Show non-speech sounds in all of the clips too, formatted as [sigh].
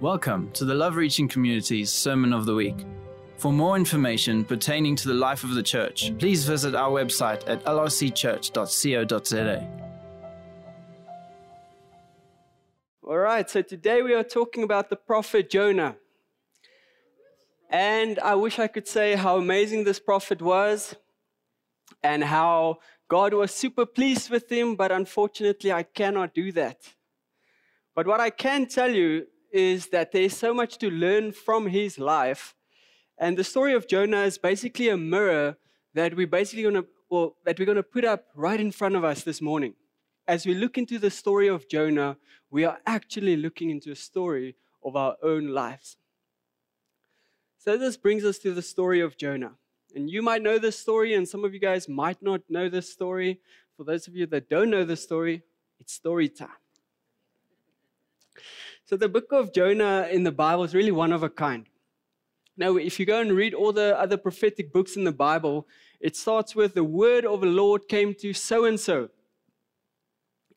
Welcome to the Love Reaching Community's Sermon of the Week. For more information pertaining to the life of the church, please visit our website at lrcchurch.co.za. All right, so today we are talking about the prophet Jonah. And I wish I could say how amazing this prophet was and how God was super pleased with him, but unfortunately, I cannot do that. But what I can tell you is that there's so much to learn from his life. And the story of Jonah is basically a mirror that we're basically going to, well, that we're going to put up right in front of us this morning. As we look into the story of Jonah, we are actually looking into a story of our own lives. So this brings us to the story of Jonah. And you might know this story, and some of you guys might not know this story. For those of you that don't know the story, it's story time. So, the book of Jonah in the Bible is really one of a kind. Now, if you go and read all the other prophetic books in the Bible, it starts with the word of the Lord came to so and so.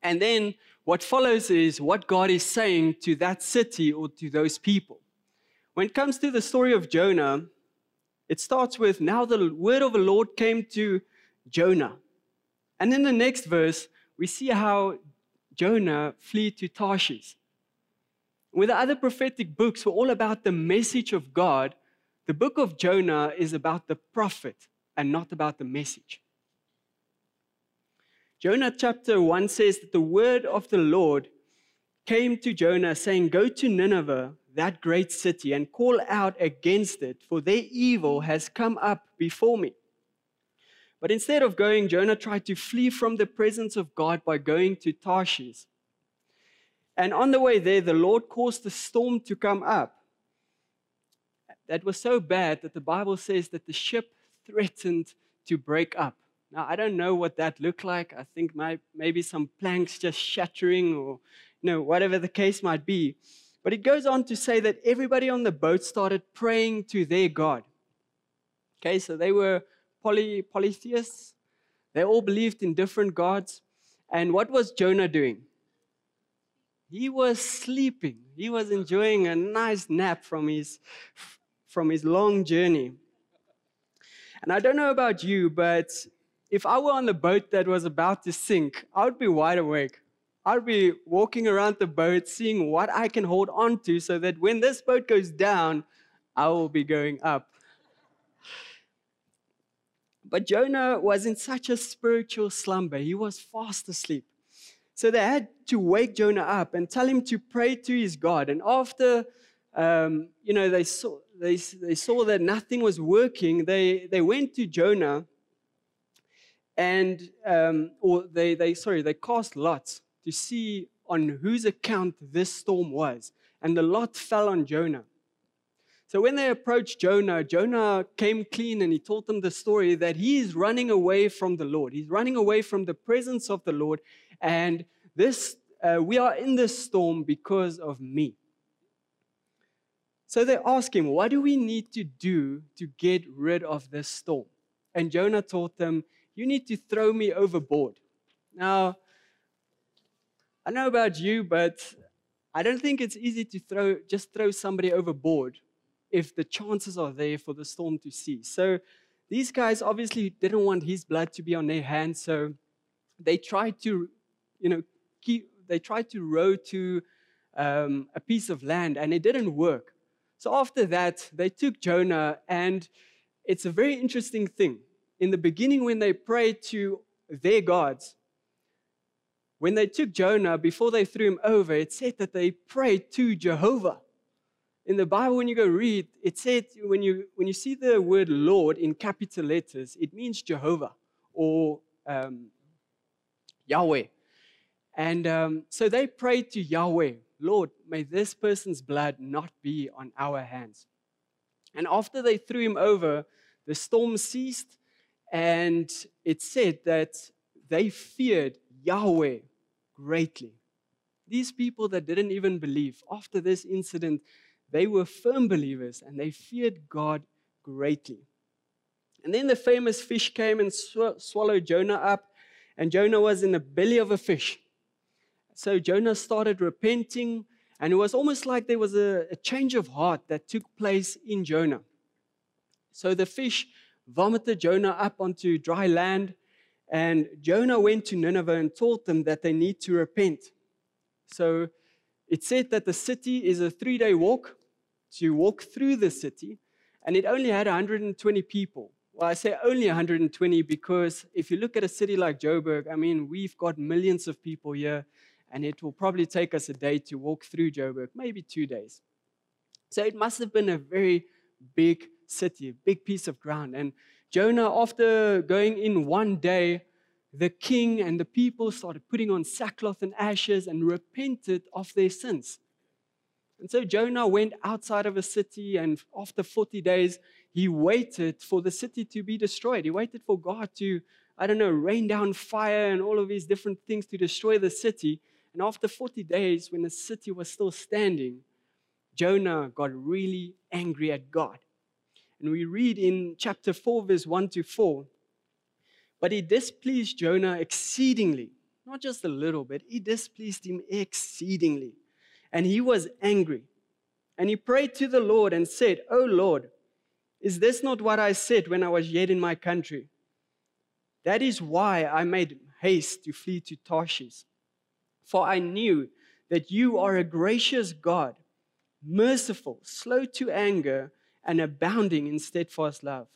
And then what follows is what God is saying to that city or to those people. When it comes to the story of Jonah, it starts with, Now the word of the Lord came to Jonah. And in the next verse, we see how Jonah flee to Tarshish. With the other prophetic books were all about the message of God, the book of Jonah is about the prophet and not about the message. Jonah chapter 1 says that the word of the Lord came to Jonah saying, Go to Nineveh that great city and call out against it, for their evil has come up before me. But instead of going, Jonah tried to flee from the presence of God by going to Tarshish. And on the way there, the Lord caused the storm to come up. That was so bad that the Bible says that the ship threatened to break up. Now, I don't know what that looked like. I think my, maybe some planks just shattering or you know, whatever the case might be. But it goes on to say that everybody on the boat started praying to their God. Okay, so they were poly, polytheists. They all believed in different gods. And what was Jonah doing? He was sleeping. He was enjoying a nice nap from his, from his long journey. And I don't know about you, but if I were on the boat that was about to sink, I would be wide awake. I'd be walking around the boat, seeing what I can hold on to so that when this boat goes down, I will be going up. But Jonah was in such a spiritual slumber, he was fast asleep. So they had to wake Jonah up and tell him to pray to his God. And after, um, you know, they saw, they, they saw that nothing was working, they, they went to Jonah and, um, or they, they, sorry, they cast lots to see on whose account this storm was. And the lot fell on Jonah. So when they approached Jonah, Jonah came clean and he told them the story that he is running away from the Lord. He's running away from the presence of the Lord. And this, uh, we are in this storm because of me. So they ask him, What do we need to do to get rid of this storm? And Jonah told them, You need to throw me overboard. Now, I know about you, but I don't think it's easy to throw just throw somebody overboard if the chances are there for the storm to cease. So these guys obviously didn't want his blood to be on their hands, so they tried to, you know, keep, they tried to row to um, a piece of land, and it didn't work. So after that, they took Jonah, and it's a very interesting thing. In the beginning, when they prayed to their gods, when they took Jonah, before they threw him over, it said that they prayed to Jehovah. In the Bible, when you go read, it said when you, when you see the word Lord in capital letters, it means Jehovah or um, Yahweh. And um, so they prayed to Yahweh, Lord, may this person's blood not be on our hands. And after they threw him over, the storm ceased, and it said that they feared Yahweh greatly. These people that didn't even believe, after this incident, they were firm believers and they feared God greatly. And then the famous fish came and sw- swallowed Jonah up, and Jonah was in the belly of a fish. So Jonah started repenting And it was almost like there was a, a change of heart that took place in Jonah. So the fish vomited Jonah up onto dry land, and Jonah went to Nineveh and told them that they need to repent. So it said that the city is a three day walk to walk through the city, and it only had 120 people. Well, I say only 120 because if you look at a city like Joburg, I mean, we've got millions of people here, and it will probably take us a day to walk through Joburg, maybe two days. So it must have been a very big city, a big piece of ground. And Jonah, after going in one day, the king and the people started putting on sackcloth and ashes and repented of their sins. And so Jonah went outside of a city, and after 40 days, he waited for the city to be destroyed. He waited for God to, I don't know, rain down fire and all of these different things to destroy the city. And after 40 days, when the city was still standing, Jonah got really angry at God. And we read in chapter 4, verse 1 to 4 But he displeased Jonah exceedingly, not just a little bit, he displeased him exceedingly. And he was angry. And he prayed to the Lord and said, O Lord, is this not what I said when I was yet in my country? That is why I made haste to flee to Tarshish. For I knew that you are a gracious God, merciful, slow to anger, and abounding in steadfast love,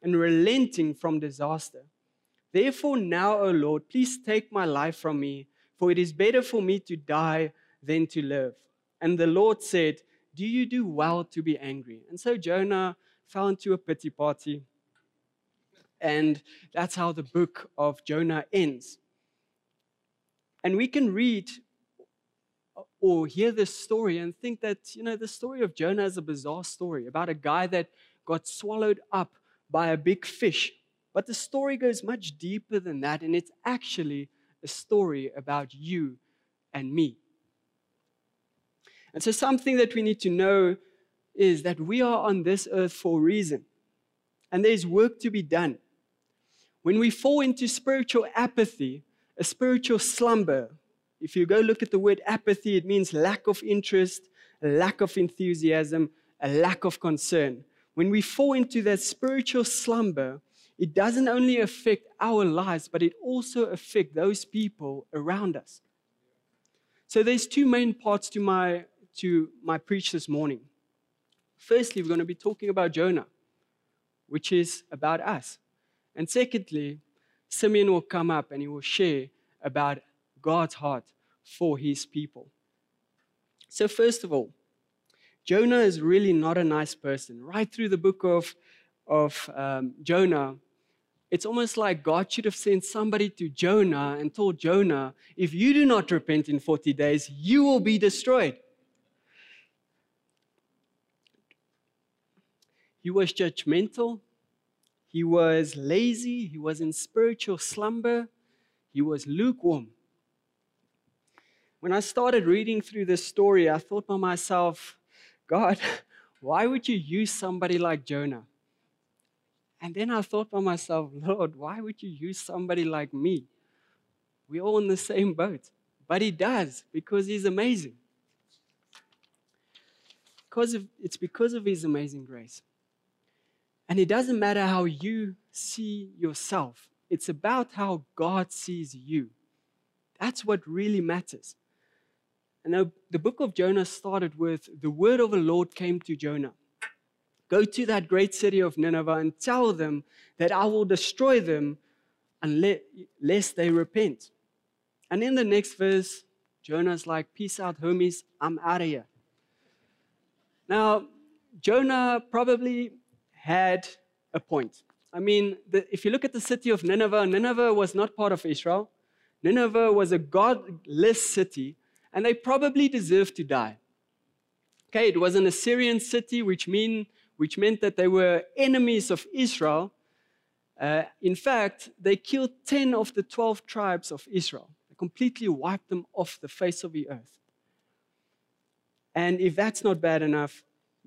and relenting from disaster. Therefore, now, O Lord, please take my life from me, for it is better for me to die than to live. And the Lord said, Do you do well to be angry? And so Jonah fell into a pity party. And that's how the book of Jonah ends. And we can read or hear this story and think that, you know, the story of Jonah is a bizarre story about a guy that got swallowed up by a big fish. But the story goes much deeper than that, and it's actually a story about you and me. And so, something that we need to know is that we are on this earth for a reason, and there's work to be done. When we fall into spiritual apathy, a spiritual slumber, if you go look at the word apathy, it means lack of interest, a lack of enthusiasm, a lack of concern. When we fall into that spiritual slumber, it doesn't only affect our lives, but it also affects those people around us. So there's two main parts to my to my preach this morning. Firstly, we're going to be talking about Jonah, which is about us. And secondly, Simeon will come up and he will share about God's heart for his people. So, first of all, Jonah is really not a nice person. Right through the book of, of um, Jonah, it's almost like God should have sent somebody to Jonah and told Jonah, if you do not repent in 40 days, you will be destroyed. He was judgmental. He was lazy. He was in spiritual slumber. He was lukewarm. When I started reading through this story, I thought by myself, God, [laughs] why would you use somebody like Jonah? And then I thought by myself, Lord, why would you use somebody like me? We're all in the same boat. But he does because he's amazing. Because of, it's because of his amazing grace. And it doesn't matter how you see yourself, it's about how God sees you. That's what really matters. And now the book of Jonah started with the word of the Lord came to Jonah. Go to that great city of Nineveh and tell them that I will destroy them unless they repent. And in the next verse, Jonah's like, Peace out, homies, I'm out of here. Now, Jonah probably had a point. I mean, the, if you look at the city of Nineveh, Nineveh was not part of Israel. Nineveh was a godless city, and they probably deserved to die. Okay, it was an Assyrian city, which, mean, which meant that they were enemies of Israel. Uh, in fact, they killed 10 of the 12 tribes of Israel. They completely wiped them off the face of the earth. And if that's not bad enough,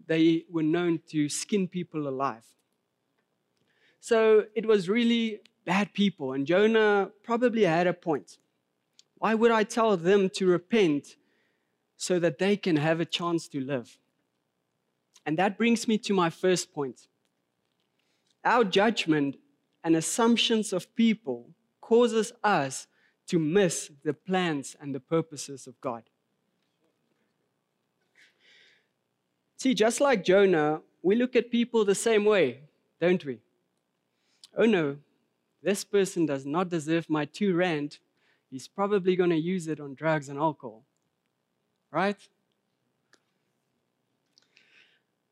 they were known to skin people alive. So it was really bad people, and Jonah probably had a point. Why would I tell them to repent so that they can have a chance to live. And that brings me to my first point. Our judgment and assumptions of people causes us to miss the plans and the purposes of God. See, just like Jonah, we look at people the same way, don't we? Oh no, this person does not deserve my two rand. He's probably going to use it on drugs and alcohol. Right?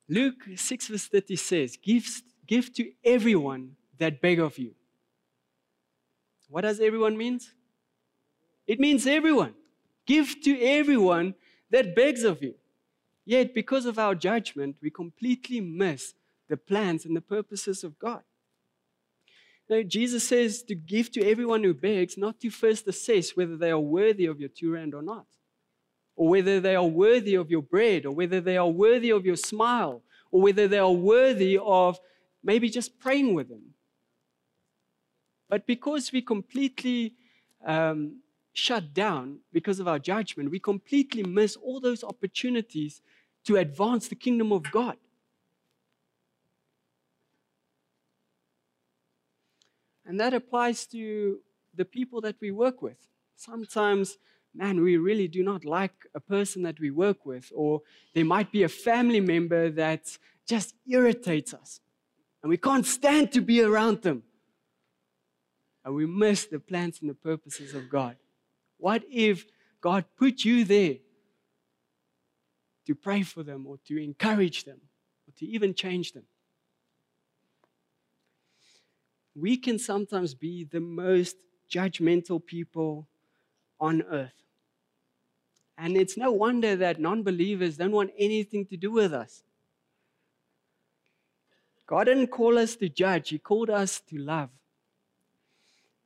Luke 6, verse 30 says, give, give to everyone that beg of you. What does everyone means? It means everyone. Give to everyone that begs of you. Yet, because of our judgment, we completely miss the plans and the purposes of God. Now, Jesus says to give to everyone who begs, not to first assess whether they are worthy of your two rand or not, or whether they are worthy of your bread, or whether they are worthy of your smile, or whether they are worthy of maybe just praying with them. But because we completely um, shut down because of our judgment, we completely miss all those opportunities to advance the kingdom of God. And that applies to the people that we work with. Sometimes, man, we really do not like a person that we work with, or there might be a family member that just irritates us, and we can't stand to be around them. And we miss the plans and the purposes of God. What if God put you there to pray for them or to encourage them or to even change them? We can sometimes be the most judgmental people on earth. And it's no wonder that non believers don't want anything to do with us. God didn't call us to judge, He called us to love.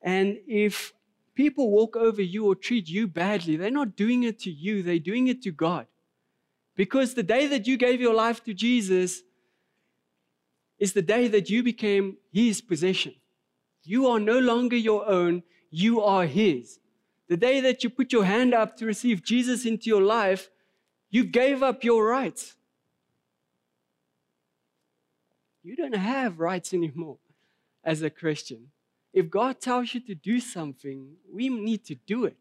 And if people walk over you or treat you badly, they're not doing it to you, they're doing it to God. Because the day that you gave your life to Jesus is the day that you became His possession. You are no longer your own, you are His. The day that you put your hand up to receive Jesus into your life, you gave up your rights. You don't have rights anymore as a Christian. If God tells you to do something, we need to do it.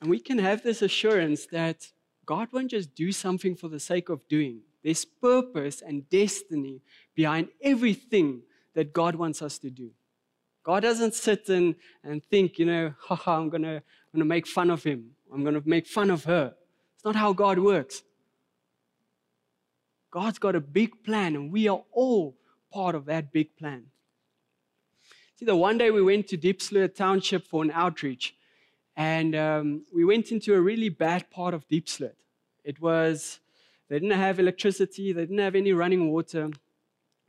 And we can have this assurance that God won't just do something for the sake of doing. There's purpose and destiny behind everything that God wants us to do. God doesn't sit and, and think, you know, haha, I'm going to make fun of him. I'm going to make fun of her. It's not how God works. God's got a big plan, and we are all part of that big plan. See, the one day we went to Diepsloot Township for an outreach, and um, we went into a really bad part of Diepsloot. It was, they didn't have electricity, they didn't have any running water.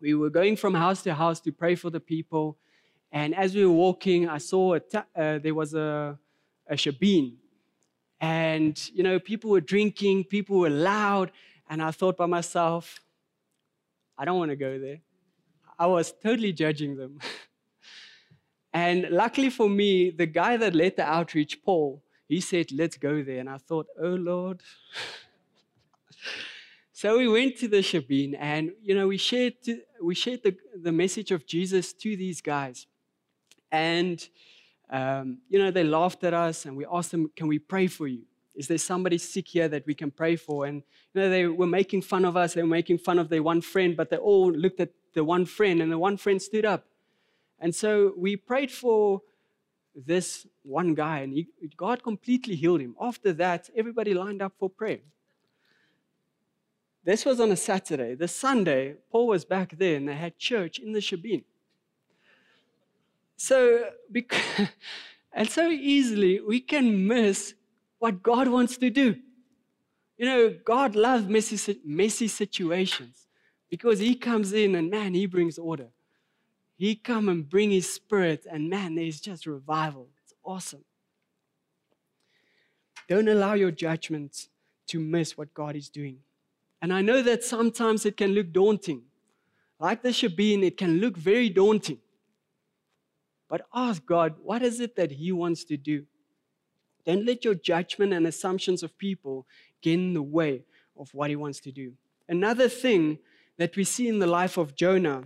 We were going from house to house to pray for the people. And as we were walking, I saw ta- uh, there was a, a shebeen. And, you know, people were drinking, people were loud, and I thought by myself, I don't want to go there. I was totally judging them. [laughs] and luckily for me, the guy that led the outreach, Paul, he said, Let's go there. And I thought, Oh Lord. [laughs] so we went to the shebeen and, you know, we shared, to, we shared the, the message of Jesus to these guys. And, um, you know, they laughed at us and we asked them, Can we pray for you? Is there somebody sick here that we can pray for? And you know, they were making fun of us. They were making fun of their one friend, but they all looked at the one friend, and the one friend stood up. And so we prayed for this one guy, and he, God completely healed him. After that, everybody lined up for prayer. This was on a Saturday. The Sunday, Paul was back there, and they had church in the shebeen. So, because, [laughs] and so easily we can miss what God wants to do. You know, God loves messy, messy situations because He comes in and man, He brings order. He come and bring His Spirit, and man, there's just revival. It's awesome. Don't allow your judgments to miss what God is doing. And I know that sometimes it can look daunting. Like the shebeen, it can look very daunting. but ask God, what is it that He wants to do? Don't let your judgment and assumptions of people get in the way of what He wants to do. Another thing that we see in the life of Jonah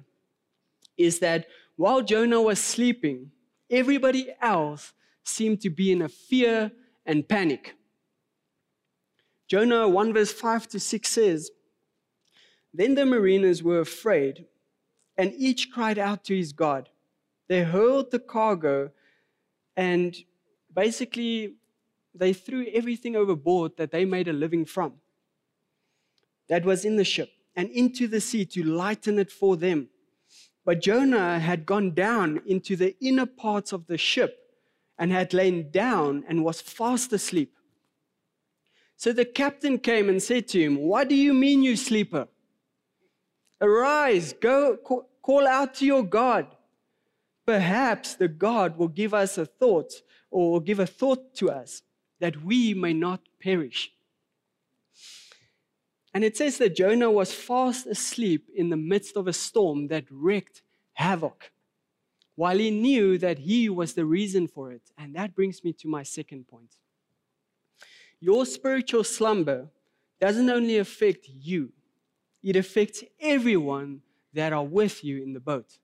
is that while Jonah was sleeping, everybody else seemed to be in a fear and panic. Jonah 1 verse 5 to 6 says, Then the mariners were afraid, and each cried out to his God. They hurled the cargo, and basically they threw everything overboard that they made a living from, that was in the ship, and into the sea to lighten it for them. But Jonah had gone down into the inner parts of the ship and had lain down and was fast asleep. So the captain came and said to him, What do you mean, you sleeper? Arise, go call out to your God. Perhaps the God will give us a thought or give a thought to us that we may not perish. And it says that Jonah was fast asleep in the midst of a storm that wreaked havoc, while he knew that he was the reason for it. And that brings me to my second point. Your spiritual slumber doesn't only affect you, it affects everyone that are with you in the boat.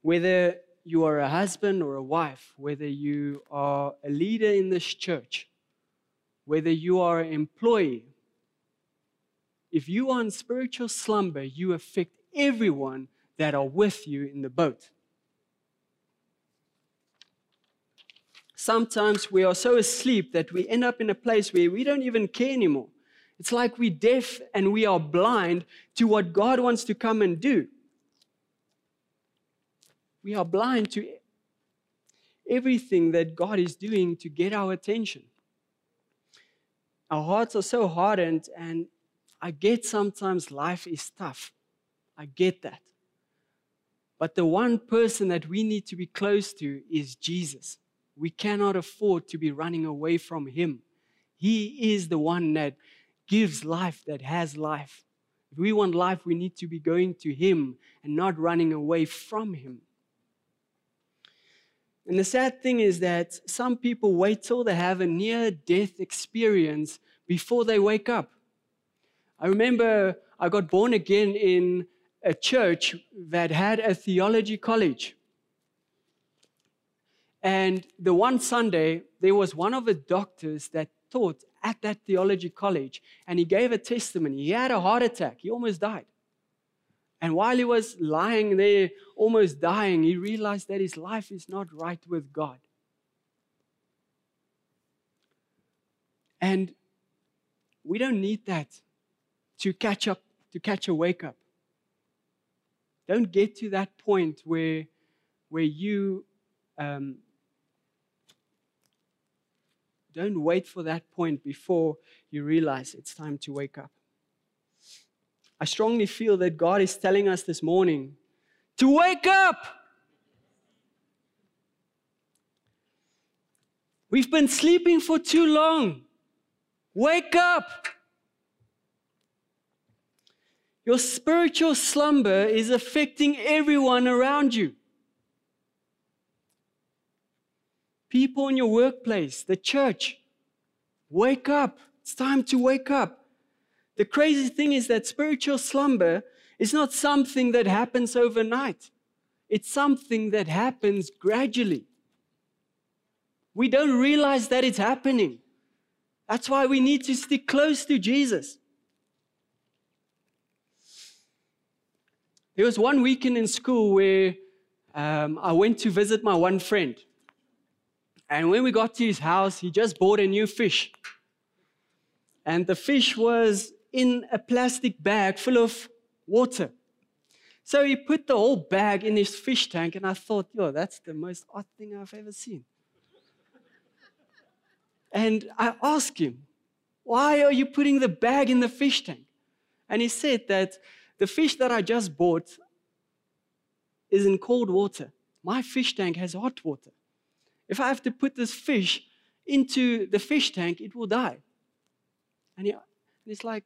Whether you are a husband or a wife, whether you are a leader in this church, whether you are an employee, if you are in spiritual slumber, you affect everyone that are with you in the boat. Sometimes we are so asleep that we end up in a place where we don't even care anymore. It's like we're deaf and we are blind to what God wants to come and do. We are blind to everything that God is doing to get our attention. Our hearts are so hardened, and I get sometimes life is tough. I get that. But the one person that we need to be close to is Jesus. We cannot afford to be running away from Him. He is the one that gives life, that has life. If we want life, we need to be going to Him and not running away from Him. And the sad thing is that some people wait till they have a near death experience before they wake up. I remember I got born again in a church that had a theology college. And the one Sunday, there was one of the doctors that taught at that theology college, and he gave a testimony. He had a heart attack, he almost died. And while he was lying there, almost dying, he realized that his life is not right with God. And we don't need that to catch up, to catch a wake up. Don't get to that point where, where you um, don't wait for that point before you realize it's time to wake up. I strongly feel that God is telling us this morning to wake up. We've been sleeping for too long. Wake up. Your spiritual slumber is affecting everyone around you. People in your workplace, the church, wake up. It's time to wake up. The crazy thing is that spiritual slumber is not something that happens overnight, it's something that happens gradually. We don't realize that it's happening. That's why we need to stick close to Jesus. There was one weekend in school where um, I went to visit my one friend. And when we got to his house, he just bought a new fish. And the fish was in a plastic bag full of water. So he put the whole bag in his fish tank, and I thought, yo, that's the most odd thing I've ever seen. and I asked him, why are you putting the bag in the fish tank? And he said that the fish that I just bought is in cold water. My fish tank has hot water. If I have to put this fish into the fish tank, it will die. And, he, and he's like,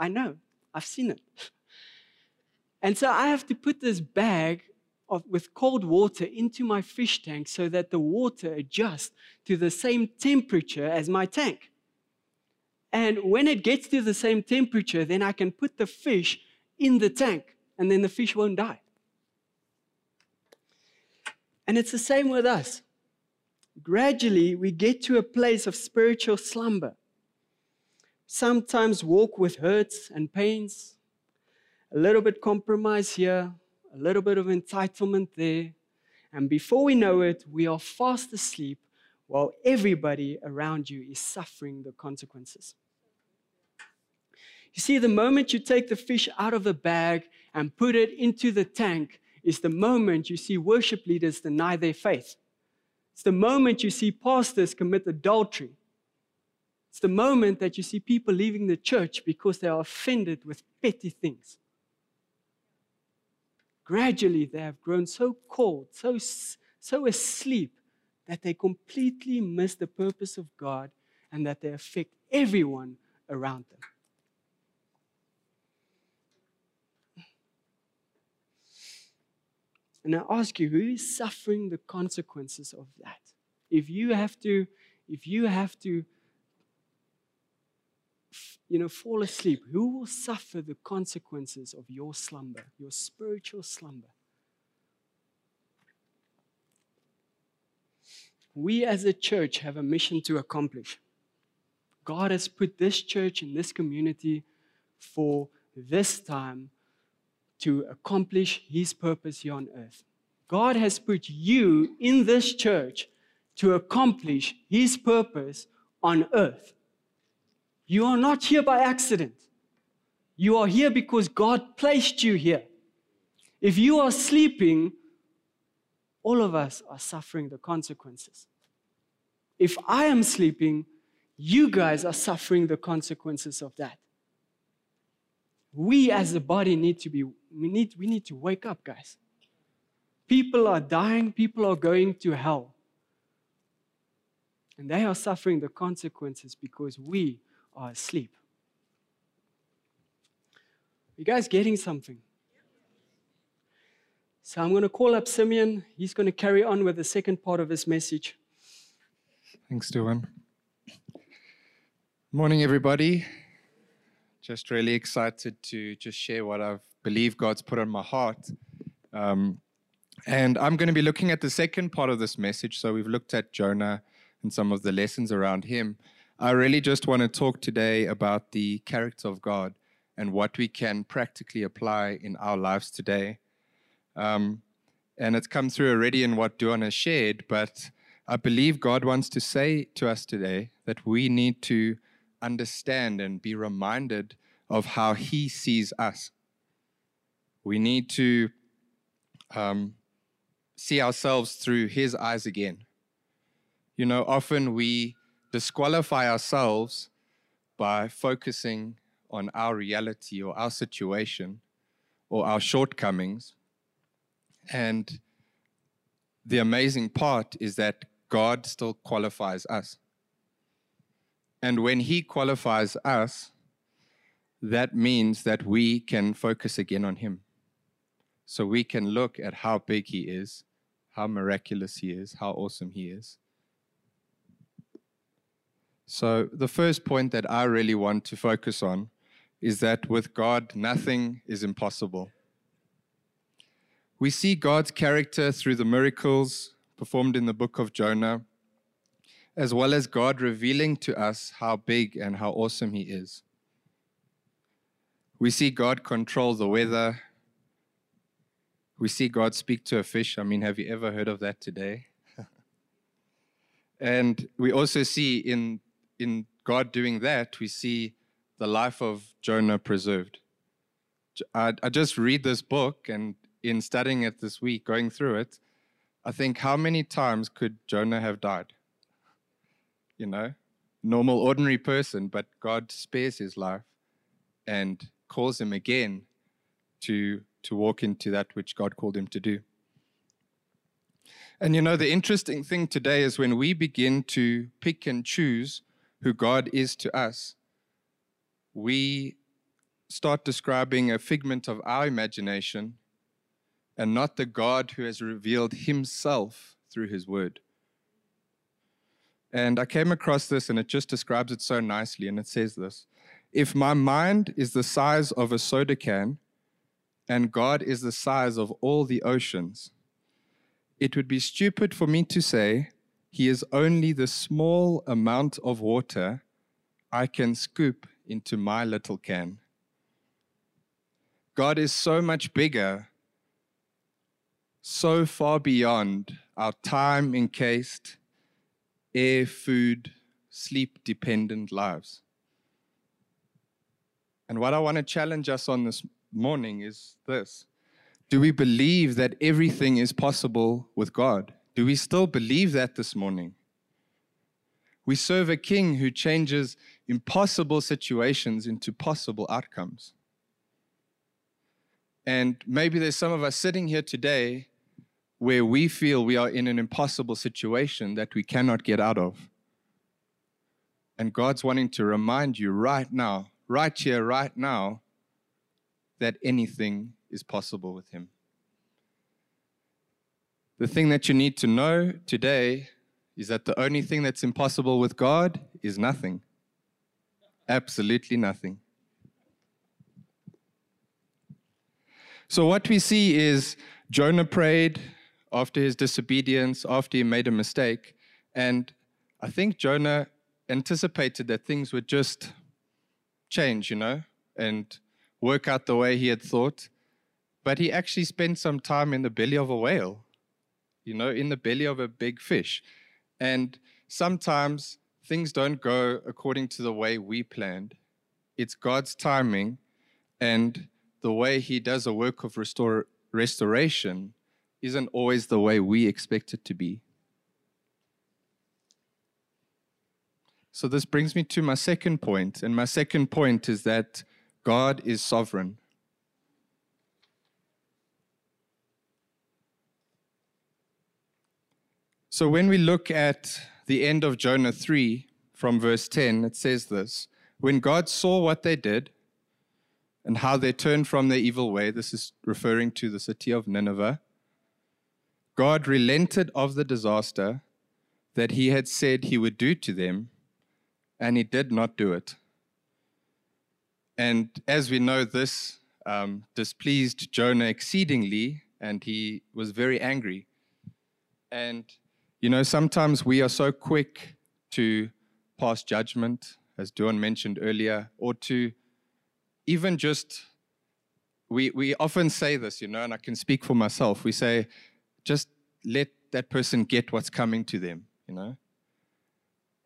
I know, I've seen it. and so I have to put this bag of, with cold water into my fish tank so that the water adjusts to the same temperature as my tank. And when it gets to the same temperature, then I can put the fish in the tank and then the fish won't die. And it's the same with us. Gradually, we get to a place of spiritual slumber. Sometimes walk with hurts and pains, a little bit compromise here, a little bit of entitlement there. And before we know it, we are fast asleep while everybody around you is suffering the consequences. You see, the moment you take the fish out of the bag and put it into the tank is the moment you see worship leaders deny their faith. It's the moment you see pastors commit adultery. The moment that you see people leaving the church because they are offended with petty things gradually they have grown so cold, so, so asleep, that they completely miss the purpose of God and that they affect everyone around them. And I ask you, who is suffering the consequences of that? If you have to, if you have to you know, fall asleep, who will suffer the consequences of your slumber, your spiritual slumber? We as a church have a mission to accomplish. God has put this church in this community for this time to accomplish His purpose here on earth. God has put you in this church to accomplish His purpose on earth. You are not here by accident. You are here because God placed you here. If you are sleeping, all of us are suffering the consequences. If I am sleeping, you guys are suffering the consequences of that. We as a body need to be, we need, we need to wake up, guys. People are dying, people are going to hell. And they are suffering the consequences because we are asleep. You guys getting something? So I'm going to call up Simeon. He's going to carry on with the second part of his message. Thanks, Dylan. Morning, everybody. Just really excited to just share what I've believe God's put on my heart. Um, and I'm going to be looking at the second part of this message. So we've looked at Jonah and some of the lessons around him. I really just want to talk today about the character of God and what we can practically apply in our lives today. Um, and it's come through already in what Duan has shared, but I believe God wants to say to us today that we need to understand and be reminded of how He sees us. We need to um, see ourselves through His eyes again. You know, often we disqualify ourselves by focusing on our reality or our situation or our shortcomings. And the amazing part is that God still qualifies us. And when He qualifies us, that means that we can focus again on Him. So we can look at how big He is, how miraculous He is, how awesome He is. So, the first point that I really want to focus on is that with God, nothing is impossible. We see God's character through the miracles performed in the book of Jonah, as well as God revealing to us how big and how awesome He is. We see God control the weather. We see God speak to a fish. I mean, have you ever heard of that today? [laughs] and we also see in in God doing that, we see the life of Jonah preserved. I, I just read this book, and in studying it this week, going through it, I think how many times could Jonah have died? You know, normal, ordinary person, but God spares his life and calls him again to, to walk into that which God called him to do. And you know, the interesting thing today is when we begin to pick and choose who God is to us, we start describing a figment of our imagination and not the God who has revealed himself through his word. And I came across this and it just describes it so nicely. And it says this If my mind is the size of a soda can, and God is the size of all the oceans, it would be stupid for me to say, He is only the small amount of water I can scoop into my little can. God is so much bigger, so far beyond our time encased, air, food, sleep dependent lives. And what I want to challenge us on this morning is this Do we believe that everything is possible with God? Do we still believe that this morning? We serve a king who changes impossible situations into possible outcomes. And maybe there's some of us sitting here today where we feel we are in an impossible situation that we cannot get out of. And God's wanting to remind you right now, right here, right now, that anything is possible with Him. The thing that you need to know today is that the only thing that's impossible with God is nothing. Absolutely nothing. So, what we see is Jonah prayed after his disobedience, after he made a mistake. And I think Jonah anticipated that things would just change, you know, and work out the way he had thought. But he actually spent some time in the belly of a whale, you know, in the belly of a big fish. And sometimes things don't go according to the way we planned. It's God's timing and the way He does a work of restore, restoration isn't always the way we expect it to be. So, this brings me to my second point, and my second point is that God is sovereign. So, when we look at the end of Jonah 3 from verse 10, it says this When God saw what they did and how they turned from their evil way, this is referring to the city of Nineveh, God relented of the disaster that he had said he would do to them, and he did not do it. And as we know, this um, displeased Jonah exceedingly, and he was very angry. And, you know, sometimes we are so quick to pass judgment, as Duan mentioned earlier, or to even just, we, we often say this, you know, and I can speak for myself. We say, just let that person get what's coming to them, you know?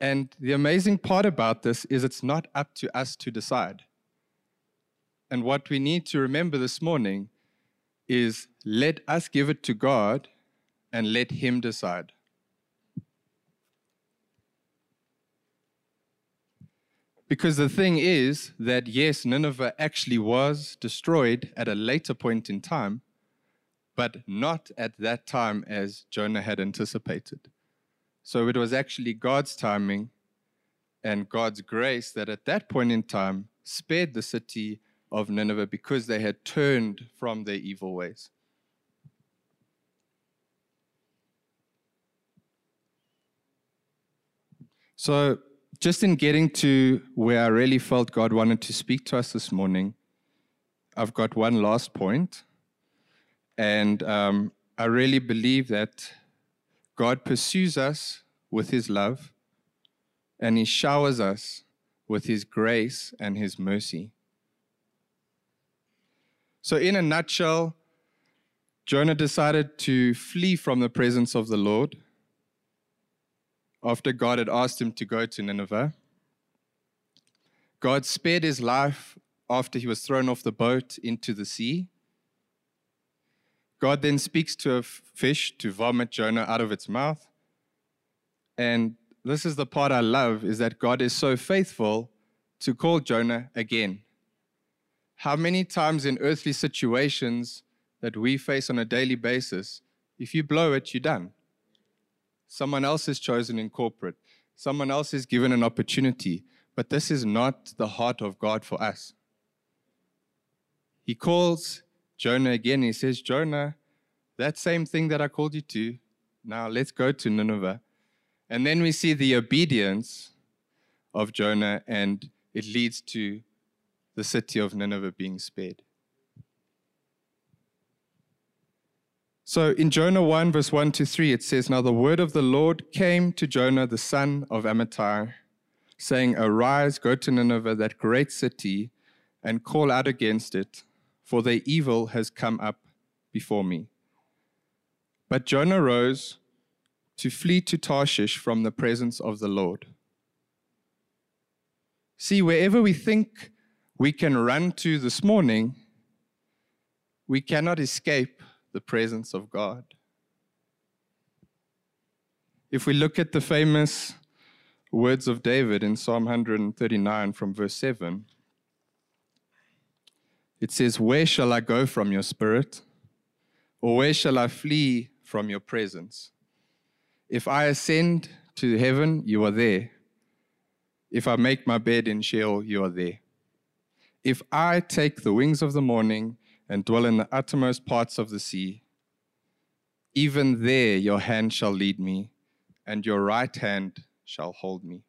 And the amazing part about this is it's not up to us to decide. And what we need to remember this morning is let us give it to God and let Him decide. Because the thing is that, yes, Nineveh actually was destroyed at a later point in time, but not at that time as Jonah had anticipated. So it was actually God's timing and God's grace that at that point in time spared the city of Nineveh because they had turned from their evil ways. So, just in getting to where I really felt God wanted to speak to us this morning, I've got one last point. And um, I really believe that God pursues us with his love and he showers us with his grace and his mercy. So, in a nutshell, Jonah decided to flee from the presence of the Lord after God had asked him to go to Nineveh. God spared his life after he was thrown off the boat into the sea. God then speaks to a fish to vomit Jonah out of its mouth. And this is the part I love is that God is so faithful to call Jonah again. How many times in earthly situations that we face on a daily basis, if you blow it, you're done. Someone else is chosen in corporate. Someone else is given an opportunity. But this is not the heart of God for us. He calls Jonah again. He says, Jonah, that same thing that I called you to. Now let's go to Nineveh. And then we see the obedience of Jonah, and it leads to the city of Nineveh being spared. So in Jonah 1, verse 1 to 3, it says, Now the word of the Lord came to Jonah, the son of Amittai, saying, Arise, go to Nineveh, that great city, and call out against it, for their evil has come up before me. But Jonah rose to flee to Tarshish from the presence of the Lord. See, wherever we think we can run to this morning, we cannot escape the presence of God. If we look at the famous words of David in Psalm 139 from verse 7, it says, Where shall I go from your spirit? Or where shall I flee from your presence? If I ascend to heaven, you are there. If I make my bed in Sheol, you are there. If I take the wings of the morning and dwell in the uttermost parts of the sea, even there your hand shall lead me, and your right hand shall hold me.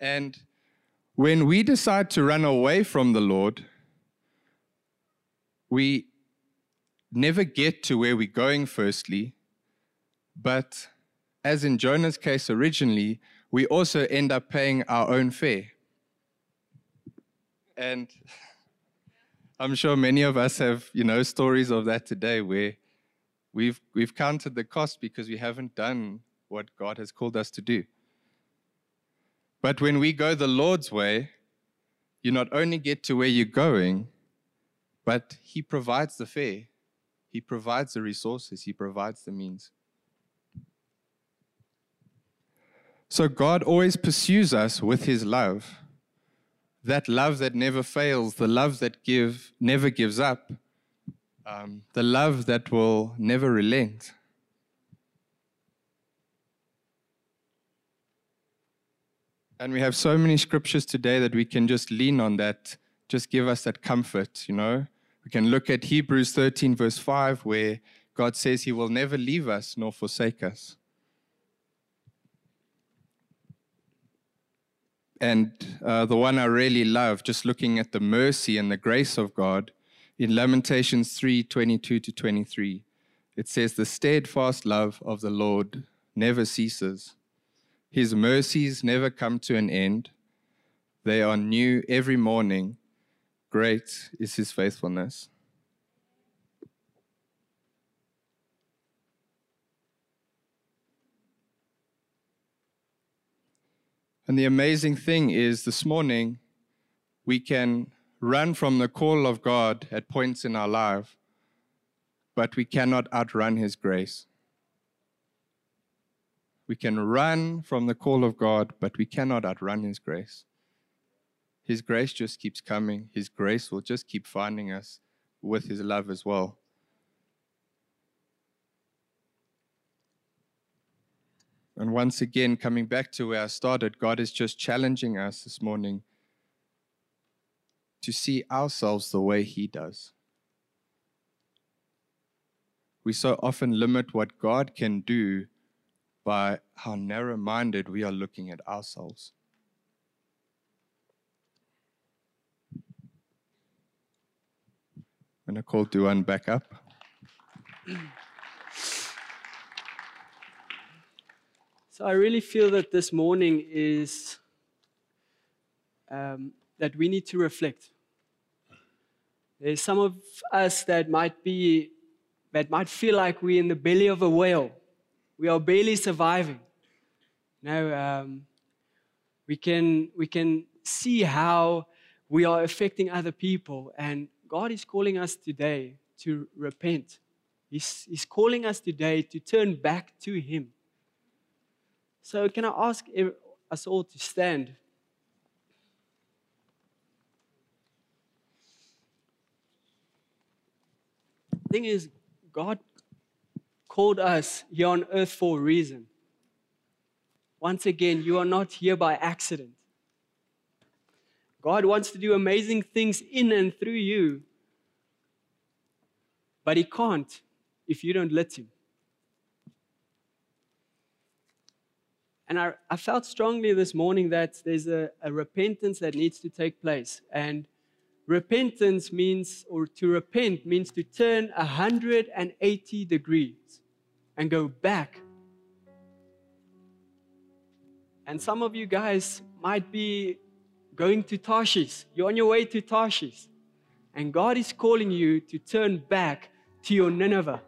And when we decide to run away from the Lord, we never get to where we're going, firstly, but as in Jonah's case originally, we also end up paying our own fare. And [laughs] I'm sure many of us have, you know, stories of that today where we've we've counted the cost because we haven't done what God has called us to do. But when we go the Lord's way, you not only get to where you're going, but He provides the fare. He provides the resources, He provides the means. So God always pursues us with his love. That love that never fails, the love that give, never gives up, um, the love that will never relent. And we have so many scriptures today that we can just lean on that, just give us that comfort, you know. We can look at Hebrews 13, verse 5, where God says he will never leave us nor forsake us. And uh, the one I really love, just looking at the mercy and the grace of God, in Lamentations 3 22 to 23, it says, The steadfast love of the Lord never ceases, His mercies never come to an end. They are new every morning. Great is His faithfulness. And the amazing thing is, this morning, we can run from the call of God at points in our life, but we cannot outrun His grace. We can run from the call of God, but we cannot outrun His grace. His grace just keeps coming. His grace will just keep finding us with His love as well. And once again, coming back to where I started, God is just challenging us this morning to see ourselves the way He does. We so often limit what God can do by how narrow minded we are looking at ourselves. I'm going to call Duan back up. So I really feel that this morning is um, that we need to reflect. There's some of us that might be that might feel like we're in the belly of a whale. We are barely surviving. Now um, we can we can see how we are affecting other people, and God is calling us today to repent. He's, he's calling us today to turn back to Him. So, can I ask us all to stand? thing is, God called us here on earth for a reason. Once again, you are not here by accident. God wants to do amazing things in and through you. but he can't if you don't let him. And I, I felt strongly this morning that there's a, a repentance that needs to take place. And repentance means, or to repent means to turn 180 degrees and go back. And some of you guys might be going to Tarshish. You're on your way to Tarshish. And God is calling you to turn back to your Nineveh.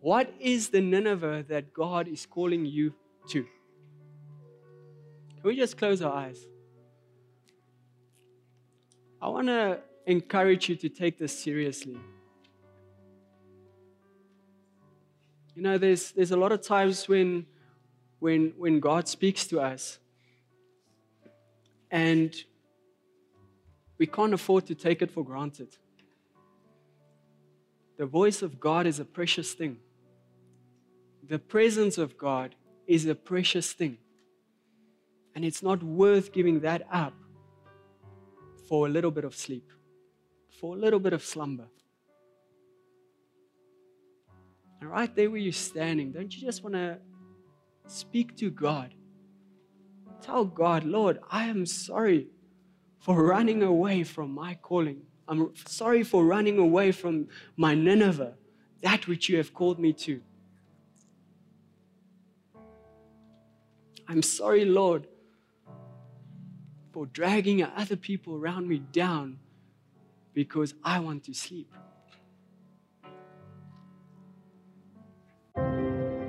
What is the Nineveh that God is calling you to? Can we just close our eyes? I want to encourage you to take this seriously. You know, there's, there's a lot of times when, when, when God speaks to us and we can't afford to take it for granted. The voice of God is a precious thing. The presence of God is a precious thing. And it's not worth giving that up for a little bit of sleep, for a little bit of slumber. And right there where you're standing, don't you just want to speak to God? Tell God, Lord, I am sorry for running away from my calling. I'm sorry for running away from my Nineveh, that which you have called me to. I'm sorry, Lord, for dragging other people around me down because I want to sleep.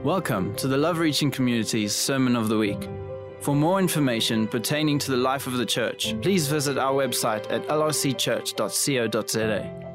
Welcome to the Love Reaching Community's Sermon of the Week. For more information pertaining to the life of the church, please visit our website at lrcchurch.co.za.